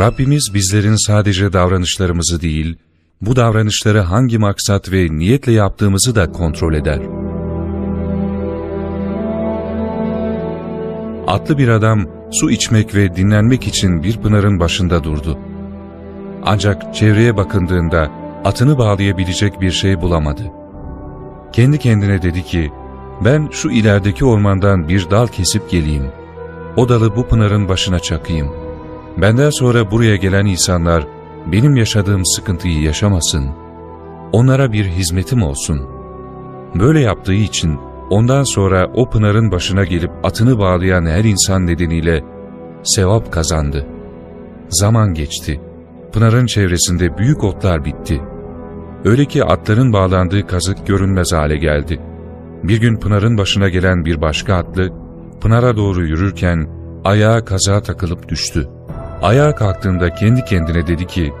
Rabbimiz bizlerin sadece davranışlarımızı değil, bu davranışları hangi maksat ve niyetle yaptığımızı da kontrol eder. Atlı bir adam su içmek ve dinlenmek için bir pınarın başında durdu. Ancak çevreye bakındığında atını bağlayabilecek bir şey bulamadı. Kendi kendine dedi ki, ben şu ilerideki ormandan bir dal kesip geleyim. O dalı bu pınarın başına çakayım. Benden sonra buraya gelen insanlar benim yaşadığım sıkıntıyı yaşamasın. Onlara bir hizmetim olsun. Böyle yaptığı için ondan sonra o pınarın başına gelip atını bağlayan her insan nedeniyle sevap kazandı. Zaman geçti. Pınarın çevresinde büyük otlar bitti. Öyle ki atların bağlandığı kazık görünmez hale geldi. Bir gün Pınar'ın başına gelen bir başka atlı, Pınar'a doğru yürürken ayağa kazağa takılıp düştü. Ayağa kalktığında kendi kendine dedi ki,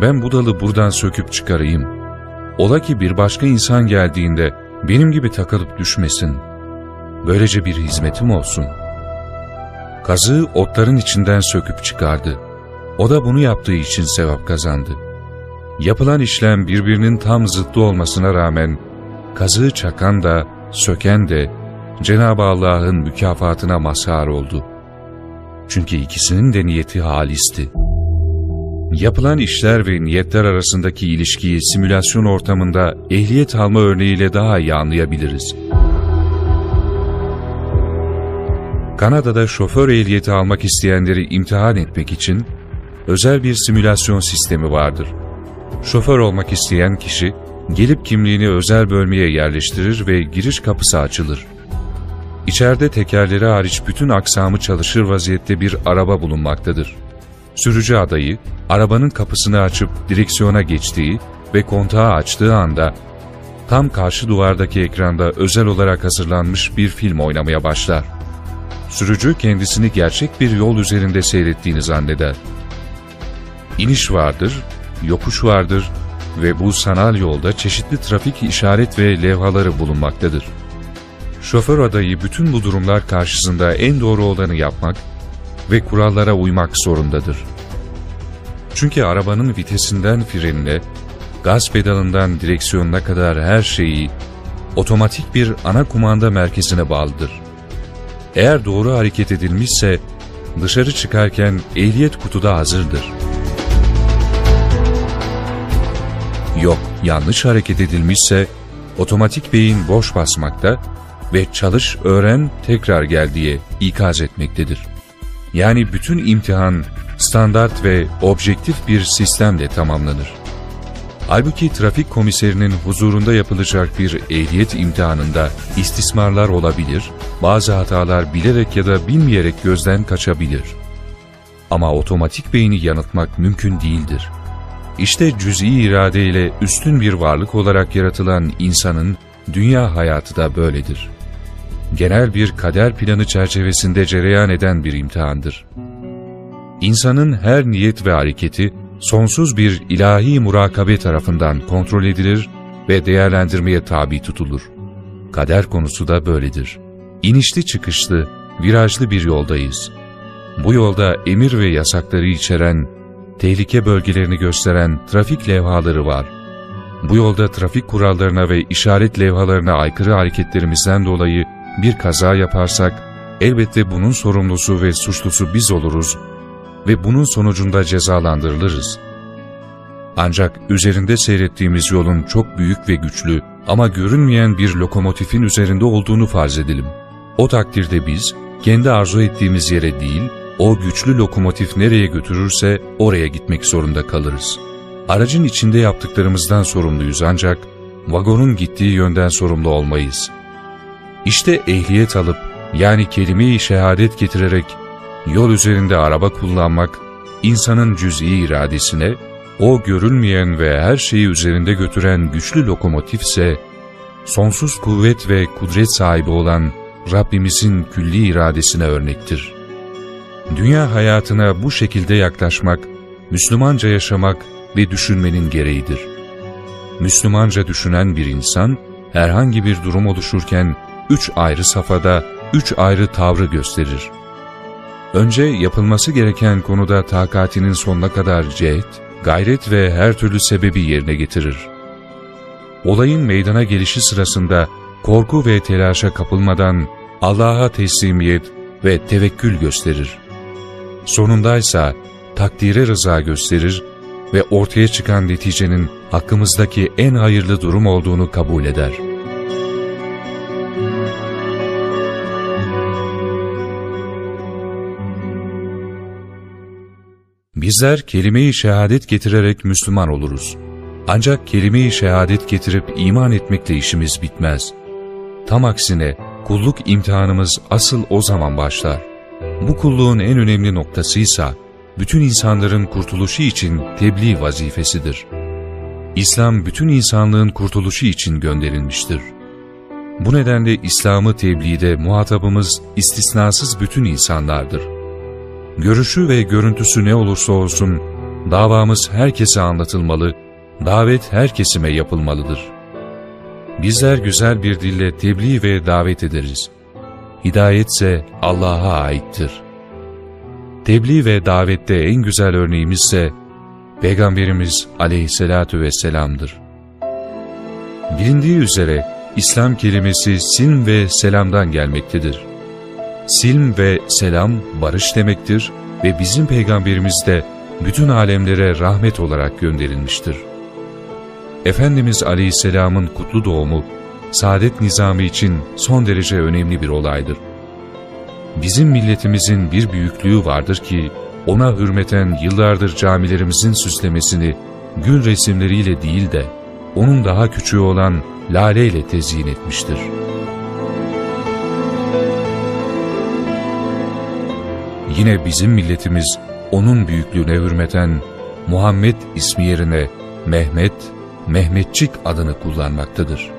ben bu dalı buradan söküp çıkarayım. Ola ki bir başka insan geldiğinde benim gibi takılıp düşmesin. Böylece bir hizmetim olsun. Kazığı otların içinden söküp çıkardı. O da bunu yaptığı için sevap kazandı. Yapılan işlem birbirinin tam zıttı olmasına rağmen, kazığı çakan da, söken de Cenab-ı Allah'ın mükafatına mazhar oldu. Çünkü ikisinin de niyeti halisti. Yapılan işler ve niyetler arasındaki ilişkiyi simülasyon ortamında ehliyet alma örneğiyle daha iyi anlayabiliriz. Kanada'da şoför ehliyeti almak isteyenleri imtihan etmek için özel bir simülasyon sistemi vardır. Şoför olmak isteyen kişi gelip kimliğini özel bölmeye yerleştirir ve giriş kapısı açılır. İçeride tekerleri hariç bütün aksamı çalışır vaziyette bir araba bulunmaktadır. Sürücü adayı, arabanın kapısını açıp direksiyona geçtiği ve kontağı açtığı anda, tam karşı duvardaki ekranda özel olarak hazırlanmış bir film oynamaya başlar. Sürücü kendisini gerçek bir yol üzerinde seyrettiğini zanneder. İniş vardır, yokuş vardır ve bu sanal yolda çeşitli trafik işaret ve levhaları bulunmaktadır. Şoför adayı bütün bu durumlar karşısında en doğru olanı yapmak ve kurallara uymak zorundadır. Çünkü arabanın vitesinden frenine, gaz pedalından direksiyonuna kadar her şeyi otomatik bir ana kumanda merkezine bağlıdır. Eğer doğru hareket edilmişse dışarı çıkarken ehliyet kutuda hazırdır. Yok, yanlış hareket edilmişse otomatik beyin boş basmakta ve çalış, öğren, tekrar gel diye ikaz etmektedir. Yani bütün imtihan standart ve objektif bir sistemle tamamlanır. Halbuki trafik komiserinin huzurunda yapılacak bir ehliyet imtihanında istismarlar olabilir, bazı hatalar bilerek ya da bilmeyerek gözden kaçabilir. Ama otomatik beyni yanıltmak mümkün değildir. İşte cüz'i irade ile üstün bir varlık olarak yaratılan insanın dünya hayatı da böyledir. Genel bir kader planı çerçevesinde cereyan eden bir imtihandır. İnsanın her niyet ve hareketi sonsuz bir ilahi murakabe tarafından kontrol edilir ve değerlendirmeye tabi tutulur. Kader konusu da böyledir. İnişli çıkışlı, virajlı bir yoldayız. Bu yolda emir ve yasakları içeren, tehlike bölgelerini gösteren trafik levhaları var. Bu yolda trafik kurallarına ve işaret levhalarına aykırı hareketlerimizden dolayı bir kaza yaparsak, elbette bunun sorumlusu ve suçlusu biz oluruz ve bunun sonucunda cezalandırılırız. Ancak üzerinde seyrettiğimiz yolun çok büyük ve güçlü ama görünmeyen bir lokomotifin üzerinde olduğunu farz edelim. O takdirde biz, kendi arzu ettiğimiz yere değil, o güçlü lokomotif nereye götürürse oraya gitmek zorunda kalırız. Aracın içinde yaptıklarımızdan sorumluyuz ancak vagonun gittiği yönden sorumlu olmayız. İşte ehliyet alıp yani kelime-i şehadet getirerek yol üzerinde araba kullanmak, insanın cüz'i iradesine, o görülmeyen ve her şeyi üzerinde götüren güçlü lokomotifse, sonsuz kuvvet ve kudret sahibi olan Rabbimizin külli iradesine örnektir. Dünya hayatına bu şekilde yaklaşmak, Müslümanca yaşamak ve düşünmenin gereğidir. Müslümanca düşünen bir insan, herhangi bir durum oluşurken üç ayrı safhada üç ayrı tavrı gösterir. Önce yapılması gereken konuda takatinin sonuna kadar cehd, gayret ve her türlü sebebi yerine getirir. Olayın meydana gelişi sırasında korku ve telaşa kapılmadan Allah'a teslimiyet ve tevekkül gösterir. Sonundaysa takdire rıza gösterir ve ortaya çıkan neticenin hakkımızdaki en hayırlı durum olduğunu kabul eder. Bizler kelime-i şehadet getirerek Müslüman oluruz. Ancak kelime-i şehadet getirip iman etmekle işimiz bitmez. Tam aksine kulluk imtihanımız asıl o zaman başlar. Bu kulluğun en önemli noktasıysa bütün insanların kurtuluşu için tebliğ vazifesidir. İslam bütün insanlığın kurtuluşu için gönderilmiştir. Bu nedenle İslam'ı tebliğde muhatabımız istisnasız bütün insanlardır. Görüşü ve görüntüsü ne olursa olsun davamız herkese anlatılmalı, davet her kesime yapılmalıdır. Bizler güzel bir dille tebliğ ve davet ederiz. Hidayetse Allah'a aittir. Tebliğ ve davette en güzel örneğimizse Peygamberimiz aleyhissalatu vesselam'dır. Bilindiği üzere İslam kelimesi silm ve selamdan gelmektedir. Silm ve selam barış demektir ve bizim peygamberimiz de bütün alemlere rahmet olarak gönderilmiştir. Efendimiz Aleyhisselam'ın kutlu doğumu, saadet nizamı için son derece önemli bir olaydır. Bizim milletimizin bir büyüklüğü vardır ki, ona hürmeten yıllardır camilerimizin süslemesini gül resimleriyle değil de, onun daha küçüğü olan lale ile tezyin etmiştir. Yine bizim milletimiz, onun büyüklüğüne hürmeten Muhammed ismi yerine Mehmet, Mehmetçik adını kullanmaktadır.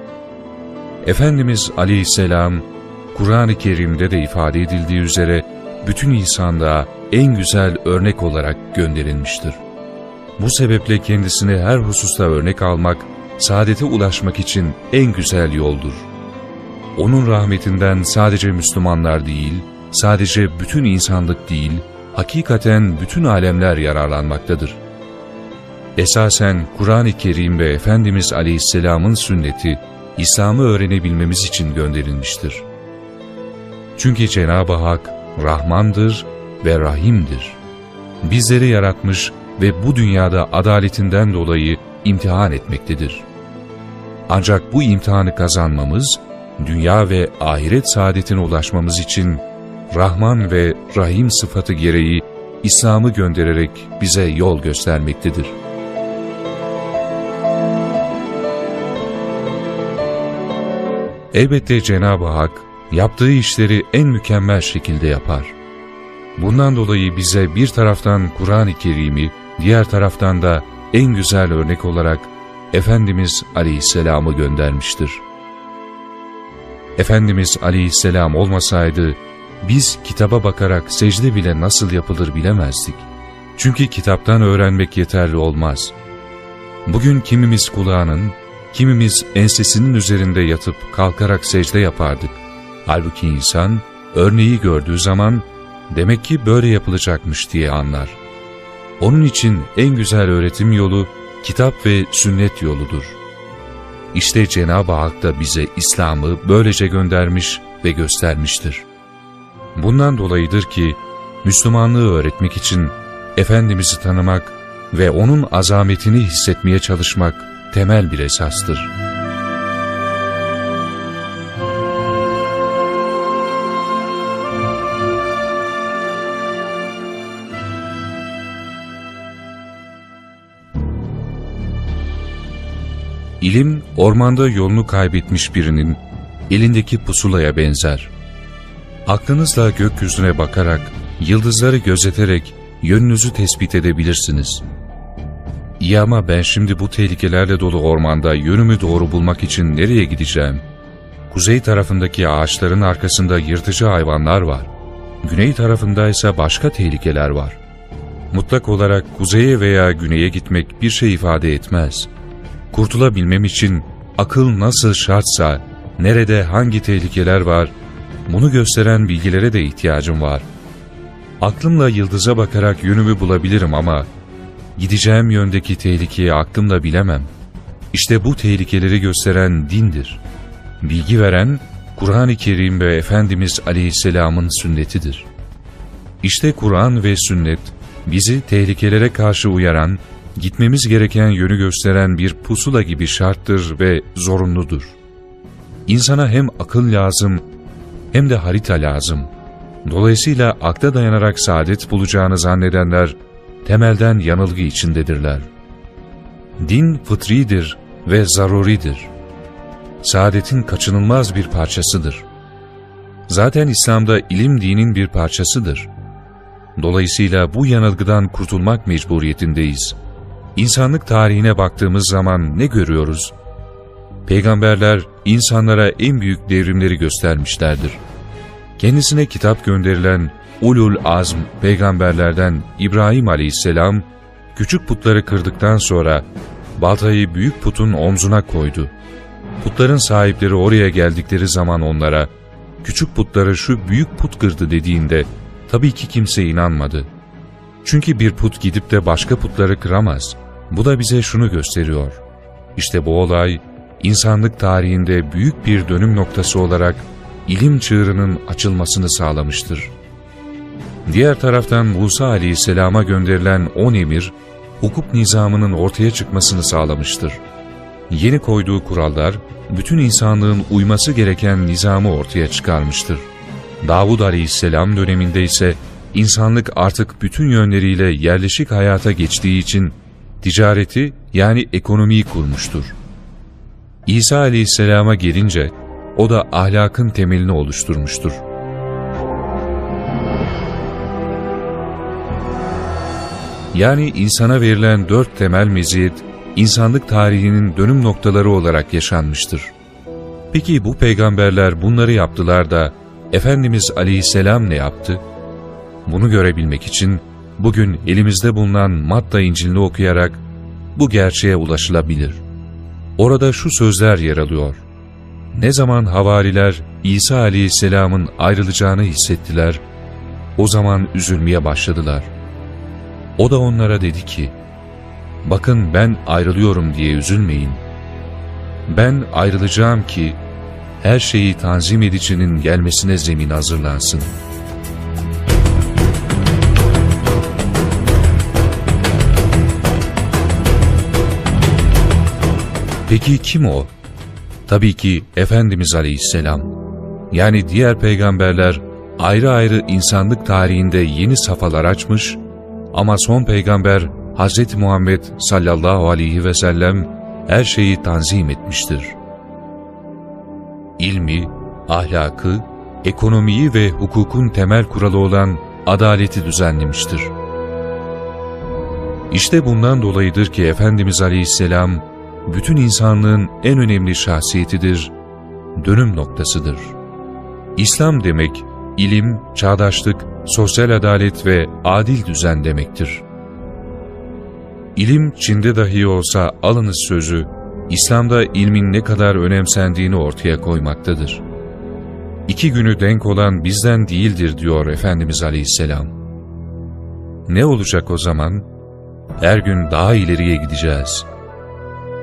Efendimiz aleyhisselam, Kur'an-ı Kerim'de de ifade edildiği üzere bütün insanlığa en güzel örnek olarak gönderilmiştir. Bu sebeple kendisine her hususta örnek almak, saadete ulaşmak için en güzel yoldur. Onun rahmetinden sadece Müslümanlar değil, sadece bütün insanlık değil, hakikaten bütün alemler yararlanmaktadır. Esasen Kur'an-ı Kerim ve Efendimiz Aleyhisselam'ın sünneti, İslam'ı öğrenebilmemiz için gönderilmiştir. Çünkü Cenab-ı Hak Rahmandır ve Rahim'dir. Bizleri yaratmış ve bu dünyada adaletinden dolayı imtihan etmektedir. Ancak bu imtihanı kazanmamız, dünya ve ahiret saadetine ulaşmamız için Rahman ve Rahim sıfatı gereği İslam'ı göndererek bize yol göstermektedir. Elbette Cenab-ı Hak yaptığı işleri en mükemmel şekilde yapar. Bundan dolayı bize bir taraftan Kur'an-ı Kerim'i, diğer taraftan da en güzel örnek olarak Efendimiz Aleyhisselam'ı göndermiştir. Efendimiz aleyhisselam olmasaydı, biz kitaba bakarak secde bile nasıl yapılır bilemezdik. Çünkü kitaptan öğrenmek yeterli olmaz. Bugün kimimiz kulağının, kimimiz ensesinin üzerinde yatıp kalkarak secde yapardık. Halbuki insan, örneği gördüğü zaman, demek ki böyle yapılacakmış diye anlar. Onun için en güzel öğretim yolu, kitap ve sünnet yoludur. İşte Cenab-ı Hak da bize İslam'ı böylece göndermiş ve göstermiştir. Bundan dolayıdır ki, Müslümanlığı öğretmek için Efendimiz'i tanımak ve O'nun azametini hissetmeye çalışmak temel bir esastır. İlim, ormanda yolunu kaybetmiş birinin elindeki pusulaya benzer. Aklınızla gökyüzüne bakarak, yıldızları gözeterek yönünüzü tespit edebilirsiniz. İyi ama ben şimdi bu tehlikelerle dolu ormanda yönümü doğru bulmak için nereye gideceğim? Kuzey tarafındaki ağaçların arkasında yırtıcı hayvanlar var. Güney tarafında ise başka tehlikeler var. Mutlak olarak kuzeye veya güneye gitmek bir şey ifade etmez. Kurtulabilmem için akıl nasıl şartsa, nerede hangi tehlikeler var, bunu gösteren bilgilere de ihtiyacım var. Aklımla yıldıza bakarak yönümü bulabilirim ama gideceğim yöndeki tehlikeyi aklımla bilemem. İşte bu tehlikeleri gösteren dindir. Bilgi veren Kur'an-ı Kerim ve Efendimiz Aleyhisselam'ın sünnetidir. İşte Kur'an ve sünnet bizi tehlikelere karşı uyaran, gitmemiz gereken yönü gösteren bir pusula gibi şarttır ve zorunludur. İnsana hem akıl lazım hem de harita lazım. Dolayısıyla akla dayanarak saadet bulacağını zannedenler temelden yanılgı içindedirler. Din fıtridir ve zaruridir. Saadetin kaçınılmaz bir parçasıdır. Zaten İslam'da ilim dinin bir parçasıdır. Dolayısıyla bu yanılgıdan kurtulmak mecburiyetindeyiz. İnsanlık tarihine baktığımız zaman ne görüyoruz? Peygamberler insanlara en büyük devrimleri göstermişlerdir. Kendisine kitap gönderilen Ulul Azm peygamberlerden İbrahim aleyhisselam, küçük putları kırdıktan sonra baltayı büyük putun omzuna koydu. Putların sahipleri oraya geldikleri zaman onlara, küçük putları şu büyük put kırdı dediğinde, tabii ki kimse inanmadı. Çünkü bir put gidip de başka putları kıramaz. Bu da bize şunu gösteriyor. İşte bu olay, insanlık tarihinde büyük bir dönüm noktası olarak ilim çığırının açılmasını sağlamıştır. Diğer taraftan Musa aleyhisselama gönderilen on emir, hukuk nizamının ortaya çıkmasını sağlamıştır. Yeni koyduğu kurallar, bütün insanlığın uyması gereken nizamı ortaya çıkarmıştır. Davud aleyhisselam döneminde ise insanlık artık bütün yönleriyle yerleşik hayata geçtiği için ticareti yani ekonomiyi kurmuştur. İsa aleyhisselama gelince o da ahlakın temelini oluşturmuştur. Yani insana verilen dört temel meziyet, insanlık tarihinin dönüm noktaları olarak yaşanmıştır. Peki bu peygamberler bunları yaptılar da, Efendimiz aleyhisselam ne yaptı? Bunu görebilmek için, bugün elimizde bulunan Matta İncil'ini okuyarak, bu gerçeğe ulaşılabilir. Orada şu sözler yer alıyor. Ne zaman havariler İsa aleyhisselamın ayrılacağını hissettiler, o zaman üzülmeye başladılar. O da onlara dedi ki, bakın ben ayrılıyorum diye üzülmeyin. Ben ayrılacağım ki, her şeyi tanzim edicinin gelmesine zemin hazırlansın. Peki kim o? Tabii ki Efendimiz Aleyhisselam. Yani diğer peygamberler ayrı ayrı insanlık tarihinde yeni safhalar açmış ama son peygamber Hz. Muhammed sallallahu aleyhi ve sellem her şeyi tanzim etmiştir. İlmi, ahlakı, ekonomiyi ve hukukun temel kuralı olan adaleti düzenlemiştir. İşte bundan dolayıdır ki Efendimiz Aleyhisselam bütün insanlığın en önemli şahsiyetidir dönüm noktasıdır. İslam demek, ilim, çağdaşlık, sosyal adalet ve adil düzen demektir. İlim Çin'de dahi olsa alınız sözü, İslam'da ilmin ne kadar önemsendiğini ortaya koymaktadır. İki günü denk olan bizden değildir diyor Efendimiz Aleyhisselam. Ne olacak o zaman? Her gün daha ileriye gideceğiz.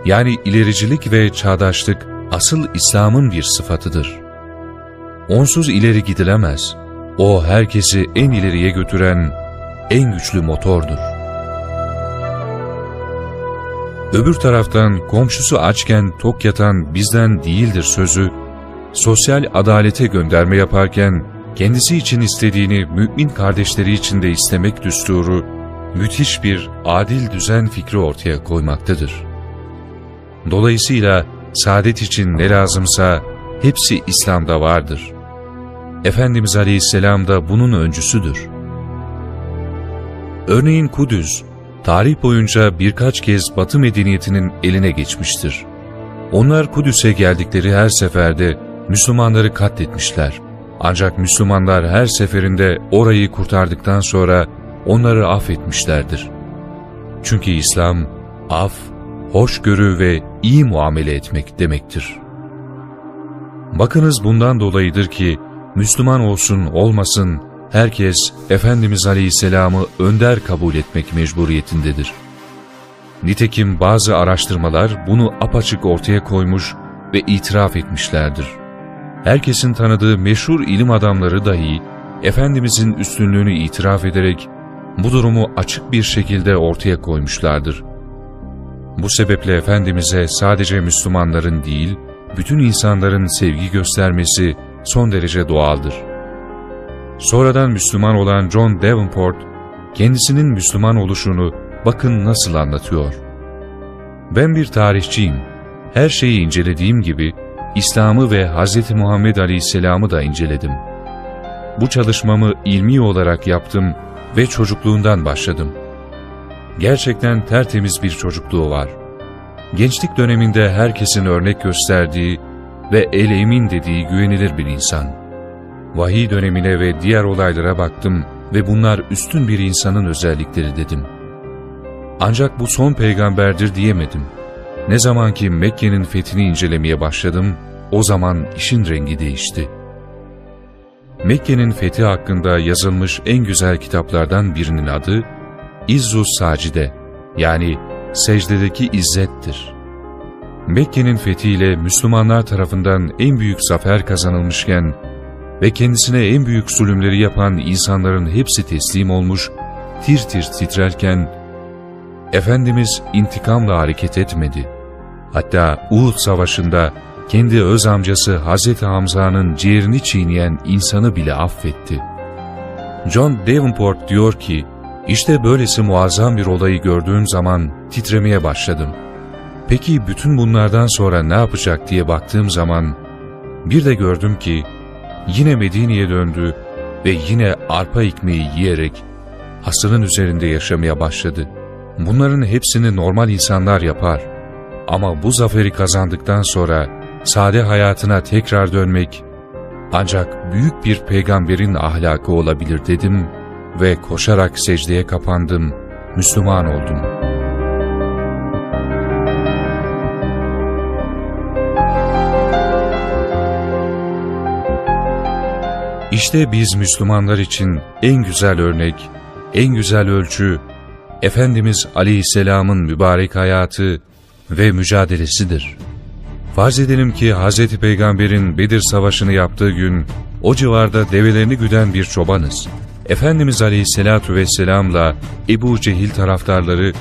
Yani ilericilik ve çağdaşlık asıl İslam'ın bir sıfatıdır. Onsuz ileri gidilemez. O herkesi en ileriye götüren en güçlü motordur. Öbür taraftan komşusu açken tok yatan bizden değildir sözü, sosyal adalete gönderme yaparken kendisi için istediğini mümin kardeşleri için de istemek düsturu, müthiş bir adil düzen fikri ortaya koymaktadır. Dolayısıyla saadet için ne lazımsa hepsi İslam'da vardır. Efendimiz Aleyhisselam da bunun öncüsüdür. Örneğin Kudüs, tarih boyunca birkaç kez Batı medeniyetinin eline geçmiştir. Onlar Kudüs'e geldikleri her seferde Müslümanları katletmişler. Ancak Müslümanlar her seferinde orayı kurtardıktan sonra onları affetmişlerdir. Çünkü İslam, af, hoşgörü ve iyi muamele etmek demektir. Bakınız bundan dolayıdır ki, Müslüman olsun olmasın, herkes Efendimiz Aleyhisselam'ı önder kabul etmek mecburiyetindedir. Nitekim bazı araştırmalar bunu apaçık ortaya koymuş ve itiraf etmişlerdir. Herkesin tanıdığı meşhur ilim adamları dahi, Efendimizin üstünlüğünü itiraf ederek bu durumu açık bir şekilde ortaya koymuşlardır. Bu sebeple Efendimiz'e sadece Müslümanların değil, bütün insanların sevgi göstermesi son derece doğaldır. Sonradan Müslüman olan John Davenport, kendisinin Müslüman oluşunu bakın nasıl anlatıyor. Ben bir tarihçiyim. Her şeyi incelediğim gibi İslam'ı ve Hz. Muhammed Aleyhisselam'ı da inceledim. Bu çalışmamı ilmi olarak yaptım ve çocukluğundan başladım. Gerçekten tertemiz bir çocukluğu var. Gençlik döneminde herkesin örnek gösterdiği ve el emin dediği güvenilir bir insan. Vahiy dönemine ve diğer olaylara baktım ve bunlar üstün bir insanın özellikleri dedim. Ancak bu son peygamberdir diyemedim. Ne zaman ki Mekke'nin fethini incelemeye başladım, o zaman işin rengi değişti. Mekke'nin fethi hakkında yazılmış en güzel kitaplardan birinin adı İzzus Sacide yani secdedeki izzettir. Mekke'nin fethiyle Müslümanlar tarafından en büyük zafer kazanılmışken ve kendisine en büyük zulümleri yapan insanların hepsi teslim olmuş, tir tir titrerken, Efendimiz intikamla hareket etmedi. Hatta Uhud Savaşı'nda kendi öz amcası Hazreti Hamza'nın ciğerini çiğneyen insanı bile affetti. John Davenport diyor ki, işte böylesi muazzam bir olayı gördüğüm zaman titremeye başladım. Peki bütün bunlardan sonra ne yapacak diye baktığım zaman, bir de gördüm ki, yine Medine'ye döndü ve yine arpa ekmeği yiyerek hasırın üzerinde yaşamaya başladı. Bunların hepsini normal insanlar yapar. Ama bu zaferi kazandıktan sonra sade hayatına tekrar dönmek ancak büyük bir peygamberin ahlakı olabilir dedim ve koşarak secdeye kapandım, Müslüman oldum. İşte biz Müslümanlar için en güzel örnek, en güzel ölçü, Efendimiz Aleyhisselam'ın mübarek hayatı ve mücadelesidir. Farz edelim ki Hz. Peygamber'in Bedir Savaşı'nı yaptığı gün, o civarda develerini güden bir çobanız. Efendimiz Aleyhisselatü Vesselam'la Ebu Cehil taraftarları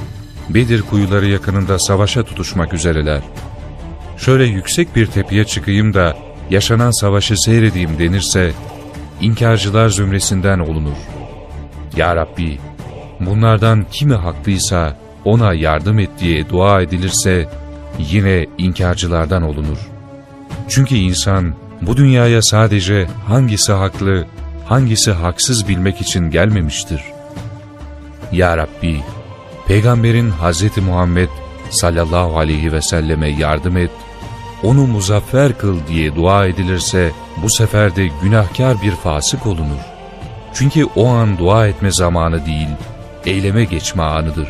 Bedir kuyuları yakınında savaşa tutuşmak üzereler. Şöyle yüksek bir tepeye çıkayım da yaşanan savaşı seyredeyim denirse, inkarcılar zümresinden olunur. Ya Rabbi, bunlardan kimi haklıysa ona yardım et diye dua edilirse, yine inkarcılardan olunur. Çünkü insan bu dünyaya sadece hangisi haklı, hangisi haksız bilmek için gelmemiştir. Ya Rabbi, Peygamberin Hz. Muhammed sallallahu aleyhi ve selleme yardım et onu muzaffer kıl diye dua edilirse bu sefer de günahkar bir fasık olunur. Çünkü o an dua etme zamanı değil, eyleme geçme anıdır.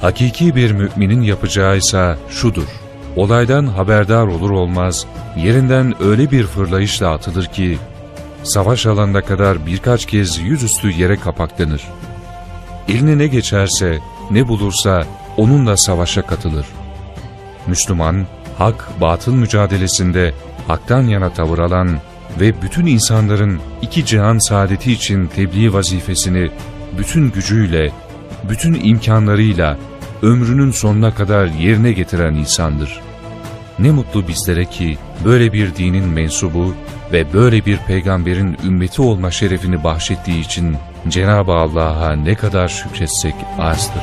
Hakiki bir müminin yapacağı ise şudur. Olaydan haberdar olur olmaz, yerinden öyle bir fırlayışla atılır ki, savaş alanına kadar birkaç kez yüzüstü yere kapaklanır. Eline ne geçerse, ne bulursa onunla savaşa katılır. Müslüman, hak batıl mücadelesinde haktan yana tavır alan ve bütün insanların iki cihan saadeti için tebliğ vazifesini bütün gücüyle, bütün imkanlarıyla ömrünün sonuna kadar yerine getiren insandır. Ne mutlu bizlere ki böyle bir dinin mensubu ve böyle bir peygamberin ümmeti olma şerefini bahşettiği için Cenab-ı Allah'a ne kadar şükretsek azdır.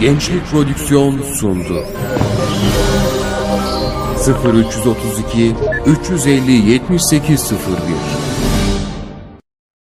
Gençlik Prodüksiyon sundu. 0332 350 7801